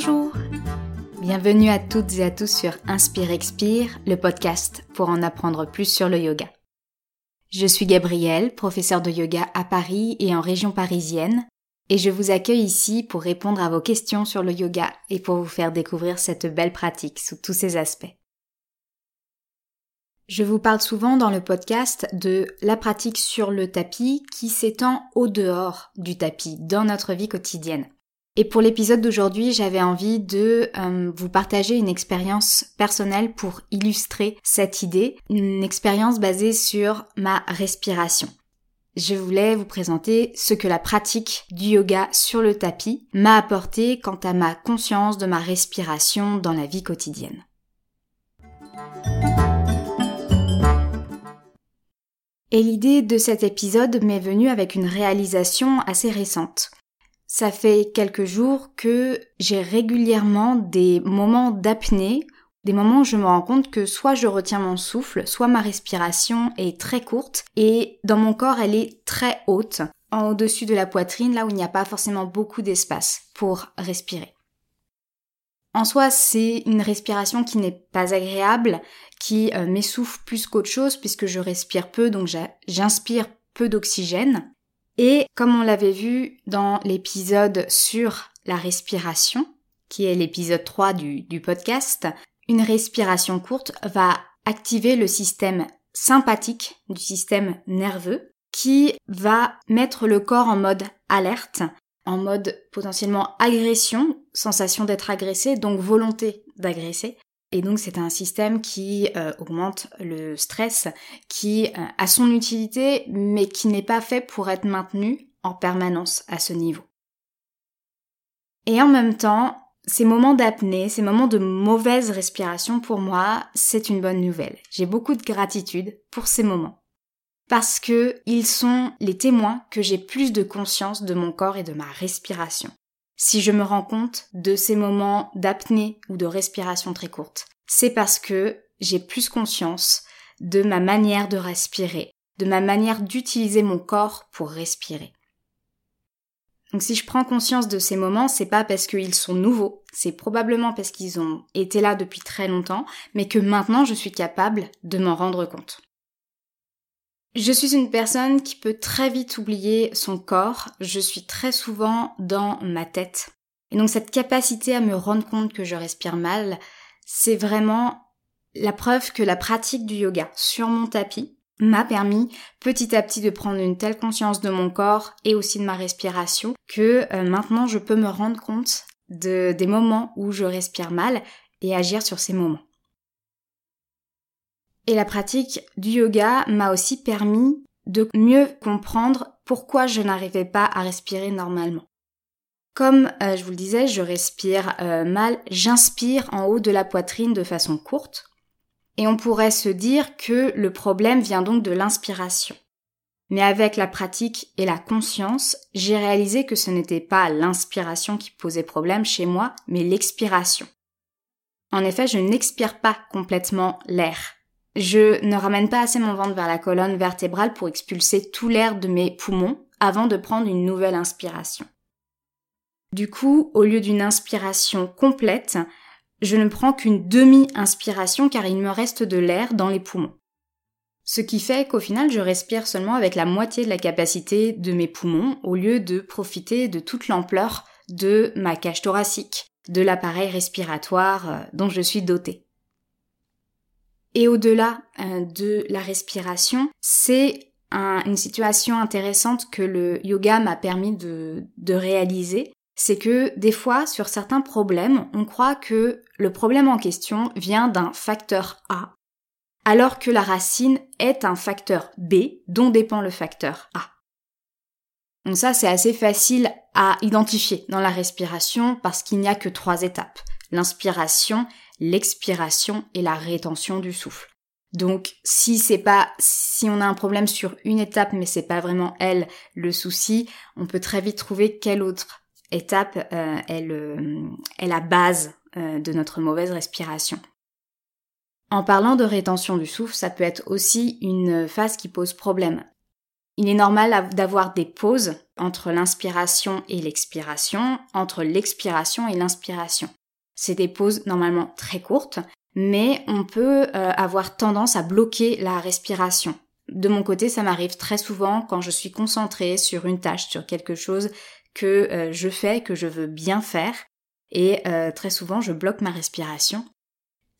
Bonjour Bienvenue à toutes et à tous sur Inspire Expire, le podcast pour en apprendre plus sur le yoga. Je suis Gabrielle, professeure de yoga à Paris et en région parisienne, et je vous accueille ici pour répondre à vos questions sur le yoga et pour vous faire découvrir cette belle pratique sous tous ses aspects. Je vous parle souvent dans le podcast de la pratique sur le tapis qui s'étend au dehors du tapis dans notre vie quotidienne. Et pour l'épisode d'aujourd'hui, j'avais envie de euh, vous partager une expérience personnelle pour illustrer cette idée, une expérience basée sur ma respiration. Je voulais vous présenter ce que la pratique du yoga sur le tapis m'a apporté quant à ma conscience de ma respiration dans la vie quotidienne. Et l'idée de cet épisode m'est venue avec une réalisation assez récente. Ça fait quelques jours que j'ai régulièrement des moments d'apnée, des moments où je me rends compte que soit je retiens mon souffle, soit ma respiration est très courte et dans mon corps elle est très haute, en au-dessus de la poitrine, là où il n'y a pas forcément beaucoup d'espace pour respirer. En soi, c'est une respiration qui n'est pas agréable, qui euh, m'essouffle plus qu'autre chose puisque je respire peu, donc j'inspire peu d'oxygène. Et comme on l'avait vu dans l'épisode sur la respiration, qui est l'épisode 3 du, du podcast, une respiration courte va activer le système sympathique du système nerveux qui va mettre le corps en mode alerte en mode potentiellement agression, sensation d'être agressé, donc volonté d'agresser. Et donc c'est un système qui euh, augmente le stress, qui euh, a son utilité, mais qui n'est pas fait pour être maintenu en permanence à ce niveau. Et en même temps, ces moments d'apnée, ces moments de mauvaise respiration pour moi, c'est une bonne nouvelle. J'ai beaucoup de gratitude pour ces moments parce que ils sont les témoins que j'ai plus de conscience de mon corps et de ma respiration. Si je me rends compte de ces moments d'apnée ou de respiration très courte, c'est parce que j'ai plus conscience de ma manière de respirer, de ma manière d'utiliser mon corps pour respirer. Donc si je prends conscience de ces moments, c'est pas parce qu'ils sont nouveaux, c'est probablement parce qu'ils ont été là depuis très longtemps, mais que maintenant je suis capable de m'en rendre compte. Je suis une personne qui peut très vite oublier son corps, je suis très souvent dans ma tête. Et donc cette capacité à me rendre compte que je respire mal, c'est vraiment la preuve que la pratique du yoga sur mon tapis m'a permis petit à petit de prendre une telle conscience de mon corps et aussi de ma respiration que euh, maintenant je peux me rendre compte de, des moments où je respire mal et agir sur ces moments. Et la pratique du yoga m'a aussi permis de mieux comprendre pourquoi je n'arrivais pas à respirer normalement. Comme euh, je vous le disais, je respire euh, mal, j'inspire en haut de la poitrine de façon courte, et on pourrait se dire que le problème vient donc de l'inspiration. Mais avec la pratique et la conscience, j'ai réalisé que ce n'était pas l'inspiration qui posait problème chez moi, mais l'expiration. En effet, je n'expire pas complètement l'air. Je ne ramène pas assez mon ventre vers la colonne vertébrale pour expulser tout l'air de mes poumons avant de prendre une nouvelle inspiration. Du coup, au lieu d'une inspiration complète, je ne prends qu'une demi-inspiration car il me reste de l'air dans les poumons. Ce qui fait qu'au final, je respire seulement avec la moitié de la capacité de mes poumons au lieu de profiter de toute l'ampleur de ma cage thoracique, de l'appareil respiratoire euh, dont je suis dotée. Et au-delà euh, de la respiration, c'est une situation intéressante que le yoga m'a permis de, de réaliser. C'est que des fois, sur certains problèmes, on croit que le problème en question vient d'un facteur A, alors que la racine est un facteur B dont dépend le facteur A. Donc ça, c'est assez facile à identifier dans la respiration parce qu'il n'y a que trois étapes. L'inspiration, l'expiration et la rétention du souffle. Donc si c'est pas si on a un problème sur une étape mais c'est pas vraiment elle le souci, on peut très vite trouver quelle autre étape euh, est, la base euh, de notre mauvaise respiration. En parlant de rétention du souffle, ça peut être aussi une phase qui pose problème. Il est normal d'avoir des pauses entre l'inspiration et l'expiration, entre l'expiration et l'inspiration. C'est des pauses normalement très courtes, mais on peut euh, avoir tendance à bloquer la respiration. De mon côté, ça m'arrive très souvent quand je suis concentrée sur une tâche, sur quelque chose que euh, je fais, que je veux bien faire, et euh, très souvent je bloque ma respiration.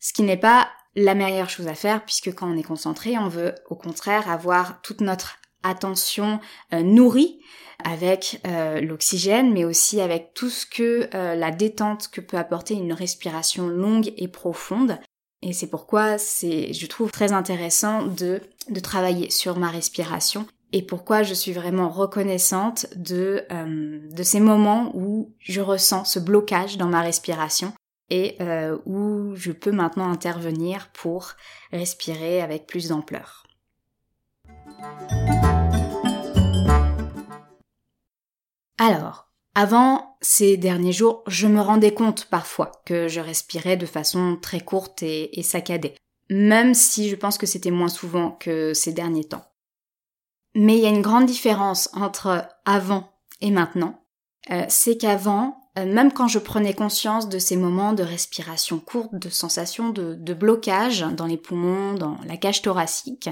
Ce qui n'est pas la meilleure chose à faire puisque quand on est concentré, on veut au contraire avoir toute notre attention euh, nourrie avec euh, l'oxygène, mais aussi avec tout ce que euh, la détente que peut apporter une respiration longue et profonde. Et c'est pourquoi c'est, je trouve très intéressant de, de travailler sur ma respiration et pourquoi je suis vraiment reconnaissante de, de ces moments où je ressens ce blocage dans ma respiration et où je peux maintenant intervenir pour respirer avec plus d'ampleur. Alors, avant ces derniers jours, je me rendais compte parfois que je respirais de façon très courte et, saccadée, même si je pense que c'était moins souvent que ces derniers temps. Mais il y a une grande différence entre avant et maintenant. Euh, c'est qu'avant, euh, même quand je prenais conscience de ces moments de respiration courte, de sensations de, de blocage dans les poumons, dans la cage thoracique,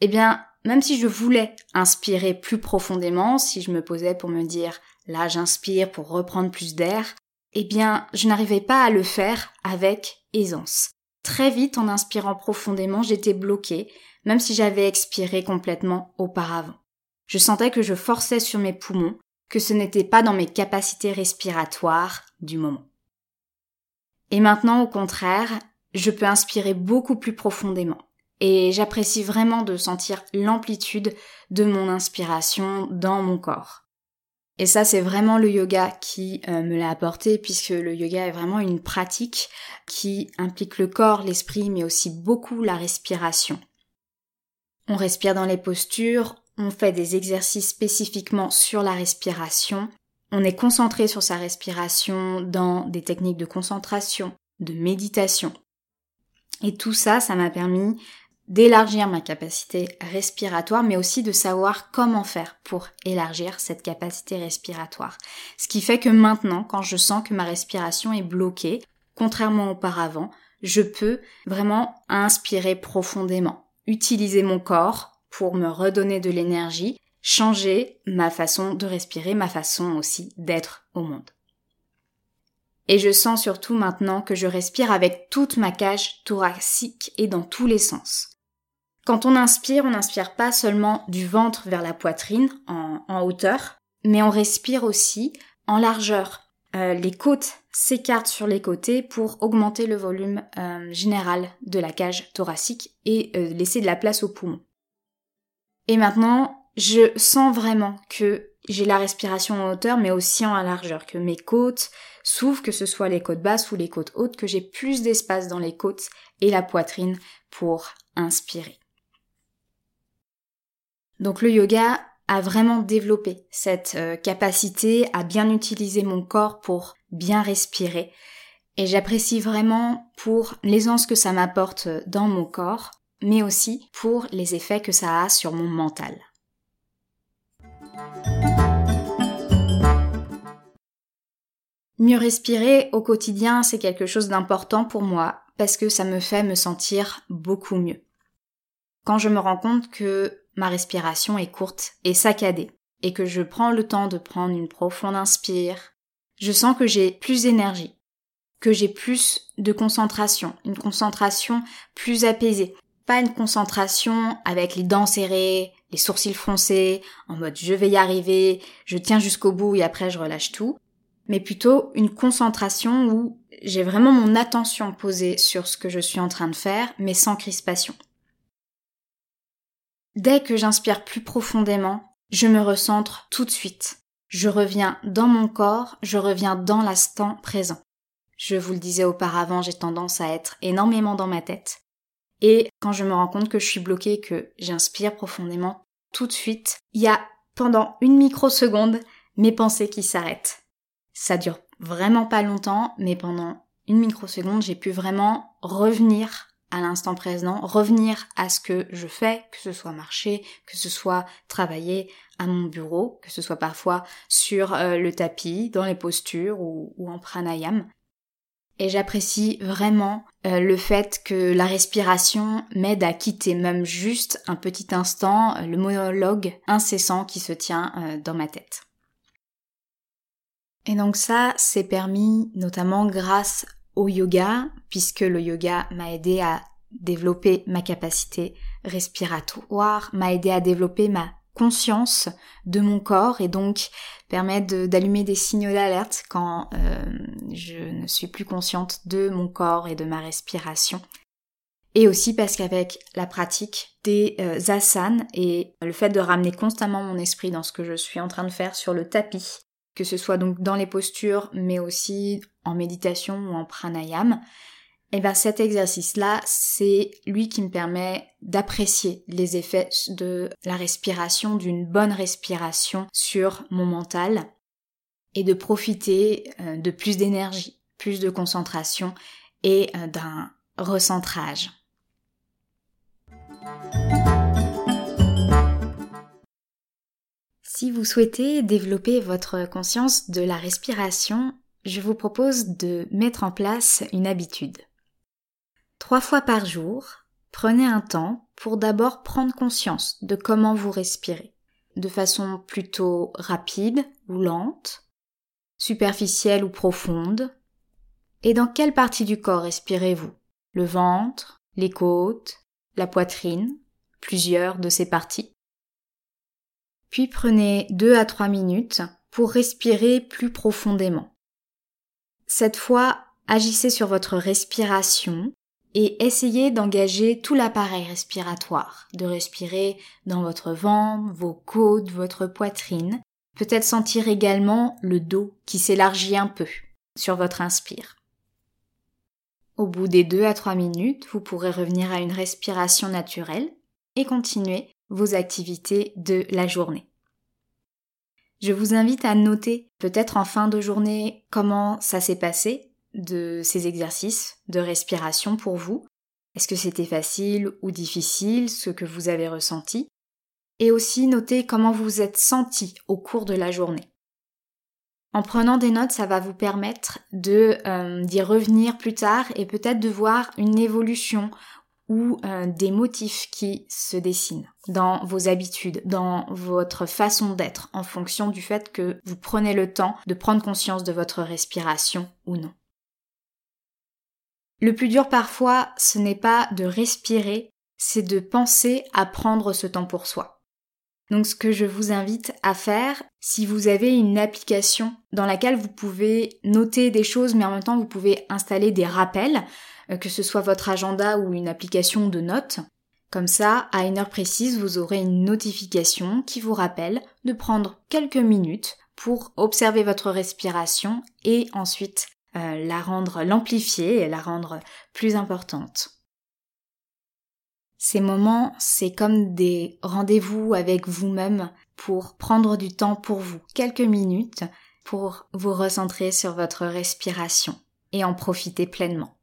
eh bien, même si je voulais inspirer plus profondément, si je me posais pour me dire là j'inspire pour reprendre plus d'air, eh bien je n'arrivais pas à le faire avec aisance. Très vite en inspirant profondément j'étais bloquée, même si j'avais expiré complètement auparavant. Je sentais que je forçais sur mes poumons, que ce n'était pas dans mes capacités respiratoires du moment. Et maintenant au contraire, je peux inspirer beaucoup plus profondément. Et j'apprécie vraiment de sentir l'amplitude de mon inspiration dans mon corps. Et ça, c'est vraiment le yoga qui euh, me l'a apporté, puisque le yoga est vraiment une pratique qui implique le corps, l'esprit, mais aussi beaucoup la respiration. On respire dans les postures, on fait des exercices spécifiquement sur la respiration, on est concentré sur sa respiration dans des techniques de concentration, de méditation. Et tout ça, ça m'a permis d'élargir ma capacité respiratoire, mais aussi de savoir comment faire pour élargir cette capacité respiratoire. Ce qui fait que maintenant, quand je sens que ma respiration est bloquée, contrairement auparavant, je peux vraiment inspirer profondément, utiliser mon corps pour me redonner de l'énergie, changer ma façon de respirer, ma façon aussi d'être au monde. Et je sens surtout maintenant que je respire avec toute ma cage thoracique et dans tous les sens. Quand on inspire, on n'inspire pas seulement du ventre vers la poitrine en, hauteur, mais on respire aussi en largeur. Euh, les côtes s'écartent sur les côtés pour augmenter le volume euh, général de la cage thoracique et euh, laisser de la place aux poumons. Et maintenant, je sens vraiment que j'ai la respiration en hauteur mais aussi en largeur, que mes côtes s'ouvrent, que ce soit les côtes basses ou les côtes hautes, que j'ai plus d'espace dans les côtes et la poitrine pour inspirer. Donc le yoga a vraiment développé cette euh, capacité à bien utiliser mon corps pour bien respirer. Et j'apprécie vraiment pour l'aisance que ça m'apporte dans mon corps, mais aussi pour les effets que ça a sur mon mental. Mieux respirer au quotidien, c'est quelque chose d'important pour moi parce que ça me fait me sentir beaucoup mieux. Quand je me rends compte que ma respiration est courte et saccadée, et que je prends le temps de prendre une profonde inspire, je sens que j'ai plus d'énergie, que j'ai plus de concentration, une concentration plus apaisée, pas une concentration avec les dents serrées, les sourcils froncés, en mode je vais y arriver, je tiens jusqu'au bout et après je relâche tout, mais plutôt une concentration où j'ai vraiment mon attention posée sur ce que je suis en train de faire, mais sans crispation. Dès que j'inspire plus profondément, je me recentre tout de suite. Je reviens dans mon corps, je reviens dans l'instant présent. Je vous le disais auparavant, j'ai tendance à être énormément dans ma tête. Et quand je me rends compte que je suis bloquée, que j'inspire profondément, tout de suite, il y a pendant une microseconde mes pensées qui s'arrêtent. Ça dure vraiment pas longtemps, mais pendant une microseconde, j'ai pu vraiment revenir à l'instant présent, revenir à ce que je fais, que ce soit marcher, que ce soit travailler à mon bureau, que ce soit parfois sur euh, le tapis, dans les postures ou, en pranayam. Et j'apprécie vraiment euh, le fait que la respiration m'aide à quitter même juste un petit instant euh, le monologue incessant qui se tient dans ma tête. Et donc ça, c'est permis notamment grâce yoga, puisque le yoga m'a aidé à développer ma capacité respiratoire, m'a aidé à développer ma conscience de mon corps et donc permet d'allumer des signaux d'alerte quand euh, je ne suis plus consciente de mon corps et de ma respiration. Et aussi parce qu'avec la pratique des euh, asanas et le fait de ramener constamment mon esprit dans ce que je suis en train de faire sur le tapis, que ce soit donc dans les postures, mais aussi en méditation ou en pranayam, et eh bien cet exercice-là, c'est lui qui me permet d'apprécier les effets de la respiration, d'une bonne respiration sur mon mental et de profiter euh, de plus d'énergie, plus de concentration et euh, d'un recentrage. Si vous souhaitez développer votre conscience de la respiration, je vous propose de mettre en place une habitude. Trois fois par jour, prenez un temps pour d'abord prendre conscience de comment vous respirez, de façon plutôt rapide ou lente, superficielle ou profonde, et dans quelle partie du corps respirez-vous? Le ventre, les côtes, la poitrine, plusieurs de ces parties? Puis prenez deux à trois minutes pour respirer plus profondément. Cette fois, agissez sur votre respiration et essayez d'engager tout l'appareil respiratoire, de respirer dans votre ventre, vos côtes, votre poitrine, peut-être sentir également le dos qui s'élargit un peu sur votre inspire. Au bout des deux à trois minutes, vous pourrez revenir à une respiration naturelle et continuer vos activités de la journée. Je vous invite à noter peut-être en fin de journée comment ça s'est passé de ces exercices de respiration pour vous. Est-ce que c'était facile ou difficile, ce que vous avez ressenti? Et aussi noter comment vous vous êtes senti au cours de la journée. En prenant des notes, ça va vous permettre de euh, d'y revenir plus tard et peut-être de voir une évolution ou euh, des motifs qui se dessinent dans vos habitudes, dans votre façon d'être, en fonction du fait que vous prenez le temps de prendre conscience de votre respiration ou non. Le plus dur parfois, ce n'est pas de respirer, c'est de penser à prendre ce temps pour soi. Donc ce que je vous invite à faire, si vous avez une application dans laquelle vous pouvez noter des choses mais en même temps vous pouvez installer des rappels, que ce soit votre agenda ou une application de notes. Comme ça, à une heure précise, vous aurez une notification qui vous rappelle de prendre quelques minutes pour observer votre respiration et ensuite euh, la rendre, l'amplifier et la rendre plus importante. Ces moments, c'est comme des rendez-vous avec vous-même pour prendre du temps pour vous, quelques minutes, pour vous recentrer sur votre respiration et en profiter pleinement.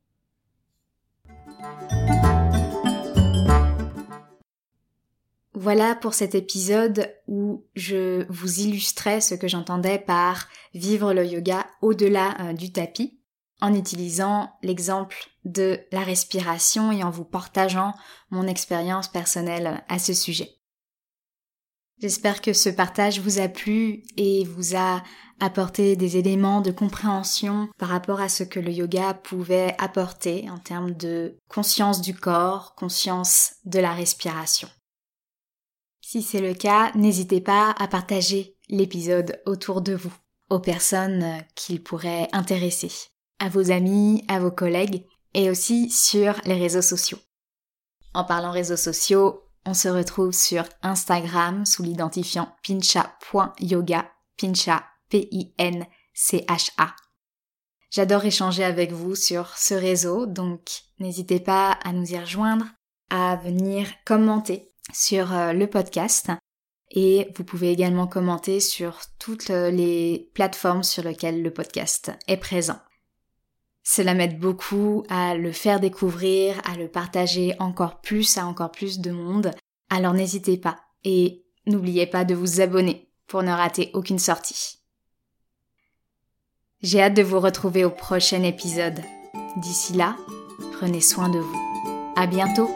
Voilà pour cet épisode où je vous illustrais ce que j'entendais par vivre le yoga au-delà euh, du tapis, en utilisant l'exemple de la respiration et en vous partageant mon expérience personnelle à ce sujet. J'espère que ce partage vous a plu et vous a apporté des éléments de compréhension par rapport à ce que le yoga pouvait apporter en termes de conscience du corps, conscience de la respiration. Si c'est le cas, n'hésitez pas à partager l'épisode autour de vous, aux personnes qu'il pourrait intéresser, à vos amis, à vos collègues et aussi sur les réseaux sociaux. En parlant réseaux sociaux, on se retrouve sur Instagram sous l'identifiant pincha.yoga, pincha, P-I-N-C-H-A. J'adore échanger avec vous sur ce réseau, donc n'hésitez pas à nous y rejoindre, à venir commenter sur euh, le podcast et vous pouvez également commenter sur toutes les plateformes sur lesquelles le podcast est présent. Cela m'aide beaucoup à le faire découvrir, à le partager encore plus à encore plus de monde. Alors n'hésitez pas et n'oubliez pas de vous abonner pour ne rater aucune sortie. J'ai hâte de vous retrouver au prochain épisode. D'ici là, prenez soin de vous. À bientôt!